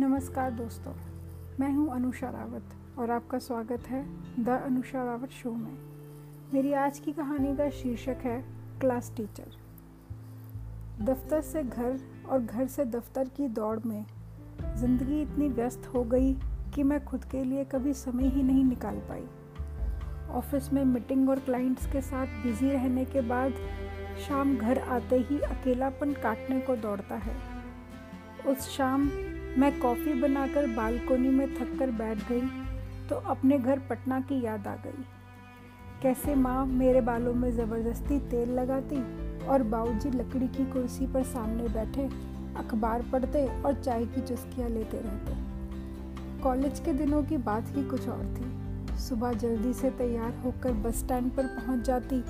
नमस्कार दोस्तों, मैं हूँ अनुषा रावत और आपका स्वागत है द अनुषा रावत शो में। मेरी आज की कहानी का शीर्षक है क्लास टीचर। दफ्तर से घर और घर से दफ्तर की दौड़ में ज़िंदगी इतनी व्यस्त हो गई कि मैं खुद के लिए कभी समय ही नहीं निकाल पाई। ऑफ़िस में मीटिंग और क्लाइंट्स के साथ बिज़ी रहने के बाद शाम घर आते ही अकेलापन काटने को दौड़ता है। उस शाम मैं कॉफ़ी बनाकर बालकोनी में थक कर बैठ गई तो अपने घर पटना की याद आ गई। कैसे माँ मेरे बालों में ज़बरदस्ती तेल लगाती और बाबूजी लकड़ी की कुर्सी पर सामने बैठे, अखबार पढ़ते और चाय की चुस्कियाँ लेते रहते। कॉलेज के दिनों की बात ही कुछ और थी। सुबह जल्दी से तैयार होकर बस स्टैंड पर पहुँच जाती।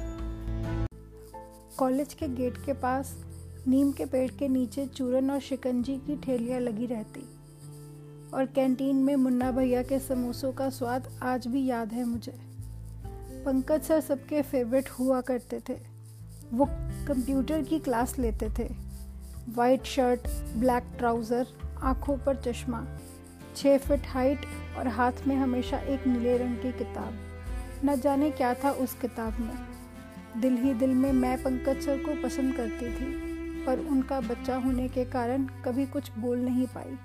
कॉलेज के गेट के पास नीम के पेड़ के नीचे चूरन और शिकंजी की ठेलियाँ लगी रहती। और कैंटीन में मुन्ना भैया के समोसों का स्वाद आज भी याद है मुझे। पंकज सर सबके फेवरेट हुआ करते थे। वो कंप्यूटर की क्लास लेते थे। वाइट शर्ट ब्लैक ट्राउज़र आँखों पर चश्मा छः फिट हाइट और हाथ में हमेशा एक नीले रंग की किताब। न जाने क्या था उस किताब में। दिल ही दिल में मैं पंकज सर को पसंद करती थी। पर उनका बच्चा होने के कारण कभी कुछ बोल नहीं पाई।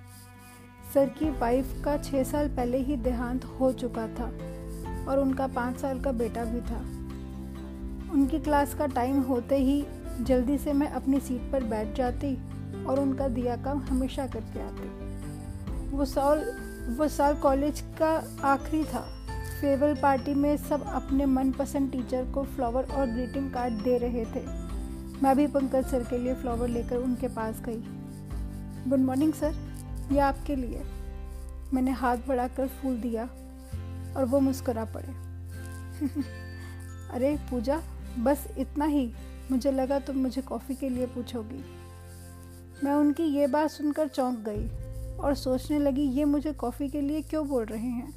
सर की वाइफ का छः साल पहले ही देहांत हो चुका था और उनका पाँच साल का बेटा भी था। उनकी क्लास का टाइम होते ही जल्दी से मैं अपनी सीट पर बैठ जाती और उनका दिया काम हमेशा करके आती। वो साल वो साल कॉलेज का आखिरी था। फेयरवेल पार्टी में सब अपने मनपसंद टीचर को फ्लावर और ग्रीटिंग कार्ड दे रहे थे। मैं भी पंकज सर के लिए फ्लावर लेकर उनके पास गई। गुड मॉर्निंग सर ये आपके लिए। मैंने हाथ बढ़ाकर फूल दिया और वो मुस्करा पड़े। अरे, पूजा, बस इतना ही। मुझे लगा तुम मुझे कॉफ़ी के लिए पूछोगी। मैं उनकी ये बात सुनकर चौंक गई और सोचने लगी, ये मुझे कॉफ़ी के लिए क्यों बोल रहे हैं?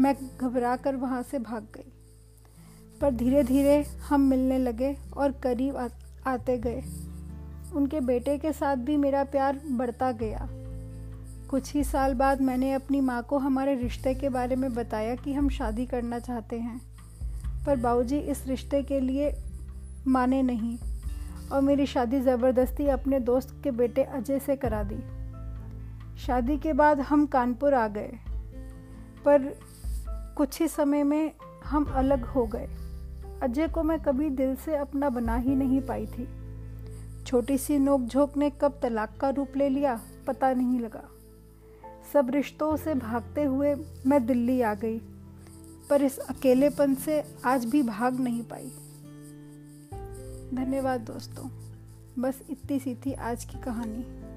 मैं घबरा कर वहाँ से भाग गई। पर धीरे धीरे हम मिलने लगे और करीब आते गए। उनके बेटे के साथ भी मेरा प्यार बढ़ता गया। कुछ ही साल बाद मैंने अपनी माँ को हमारे रिश्ते के बारे में बताया कि हम शादी करना चाहते हैं। पर बाबूजी इस रिश्ते के लिए माने नहीं और मेरी शादी ज़बरदस्ती अपने दोस्त के बेटे अजय से करा दी। शादी के बाद हम कानपुर आ गए। पर कुछ ही समय में हम अलग हो गए। अजय को मैं कभी दिल से अपना बना ही नहीं पाई थी। छोटी सी नोकझोंक ने कब तलाक का रूप ले लिया, पता नहीं लगा। सब रिश्तों से भागते हुए मैं दिल्ली आ गई, पर इस अकेलेपन से आज भी भाग नहीं पाई। धन्यवाद दोस्तों, बस इतनी सी थी आज की कहानी।